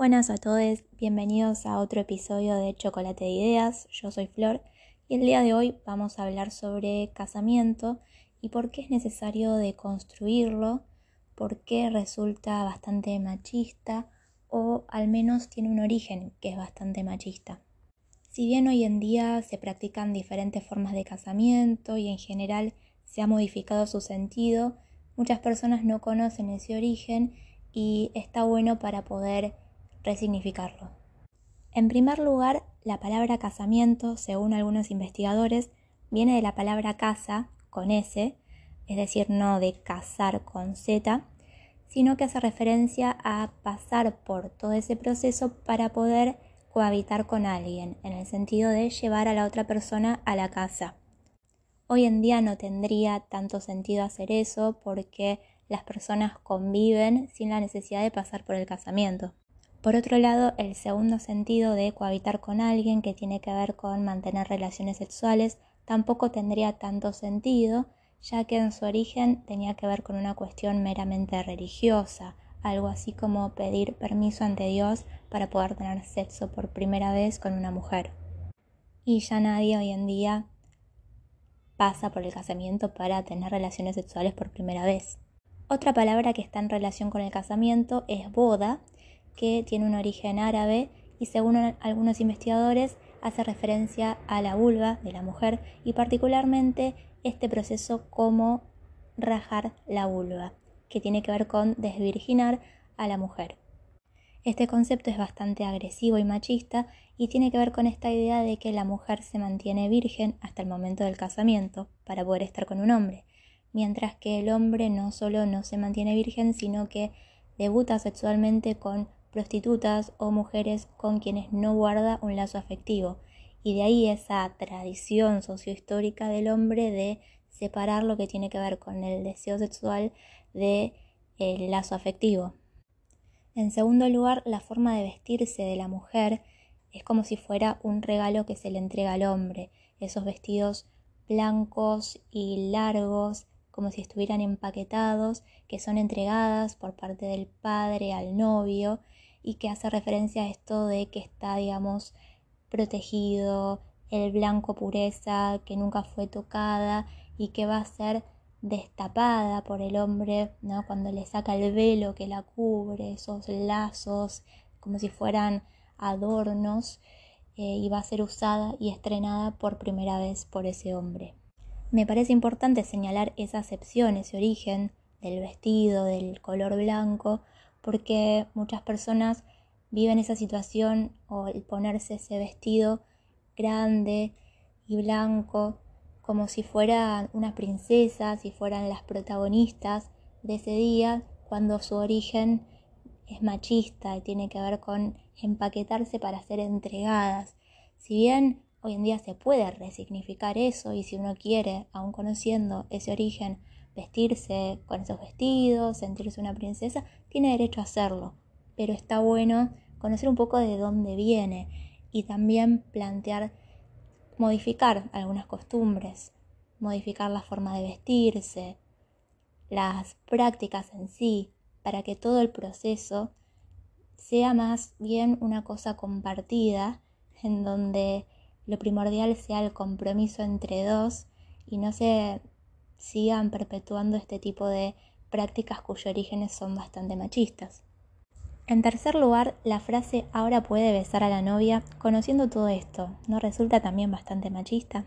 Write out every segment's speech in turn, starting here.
Buenas a todos, bienvenidos a otro episodio de Chocolate de Ideas. Yo soy Flor y el día de hoy vamos a hablar sobre casamiento y por qué es necesario deconstruirlo, por qué resulta bastante machista o al menos tiene un origen que es bastante machista. Si bien hoy en día se practican diferentes formas de casamiento y en general se ha modificado su sentido, muchas personas no conocen ese origen y está bueno para poder resignificarlo. En primer lugar, la palabra casamiento, según algunos investigadores, viene de la palabra casa con S, es decir, no de casar con Z, sino que hace referencia a pasar por todo ese proceso para poder cohabitar con alguien, en el sentido de llevar a la otra persona a la casa. Hoy en día no tendría tanto sentido hacer eso porque las personas conviven sin la necesidad de pasar por el casamiento. Por otro lado, el segundo sentido de cohabitar con alguien que tiene que ver con mantener relaciones sexuales tampoco tendría tanto sentido, ya que en su origen tenía que ver con una cuestión meramente religiosa, algo así como pedir permiso ante Dios para poder tener sexo por primera vez con una mujer. Y ya nadie hoy en día pasa por el casamiento para tener relaciones sexuales por primera vez. Otra palabra que está en relación con el casamiento es boda, que tiene un origen árabe y según algunos investigadores hace referencia a la vulva de la mujer y particularmente este proceso como rajar la vulva, que tiene que ver con desvirginar a la mujer. Este concepto es bastante agresivo y machista y tiene que ver con esta idea de que la mujer se mantiene virgen hasta el momento del casamiento para poder estar con un hombre, mientras que el hombre no solo no se mantiene virgen, sino que debuta sexualmente con prostitutas o mujeres con quienes no guarda un lazo afectivo. Y de ahí esa tradición sociohistórica del hombre de separar lo que tiene que ver con el deseo sexual del el lazo afectivo. En segundo lugar, la forma de vestirse de la mujer es como si fuera un regalo que se le entrega al hombre. Esos vestidos blancos y largos, como si estuvieran empaquetados, que son entregadas por parte del padre al novio y que hace referencia a esto de que está, digamos, protegido, el blanco pureza, que nunca fue tocada y que va a ser destapada por el hombre, ¿no? Cuando le saca el velo que la cubre, esos lazos, como si fueran adornos, eh, y va a ser usada y estrenada por primera vez por ese hombre. Me parece importante señalar esa acepción, ese origen del vestido, del color blanco, porque muchas personas viven esa situación o el ponerse ese vestido grande y blanco como si fueran una princesa, si fueran las protagonistas de ese día, cuando su origen es machista y tiene que ver con empaquetarse para ser entregadas. Si bien hoy en día se puede resignificar eso y si uno quiere, aun conociendo ese origen, vestirse con esos vestidos, sentirse una princesa, tiene derecho a hacerlo, pero está bueno conocer un poco de dónde viene y también plantear, modificar algunas costumbres, modificar la forma de vestirse, las prácticas en sí, para que todo el proceso sea más bien una cosa compartida, en donde lo primordial sea el compromiso entre dos y no se sigan perpetuando este tipo de prácticas cuyos orígenes son bastante machistas. En tercer lugar, la frase ahora puede besar a la novia, conociendo todo esto, ¿no resulta también bastante machista?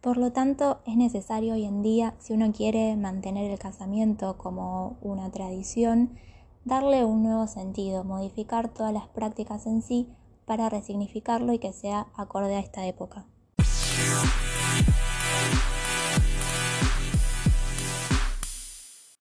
Por lo tanto, es necesario hoy en día, si uno quiere mantener el casamiento como una tradición, darle un nuevo sentido, modificar todas las prácticas en sí para resignificarlo y que sea acorde a esta época.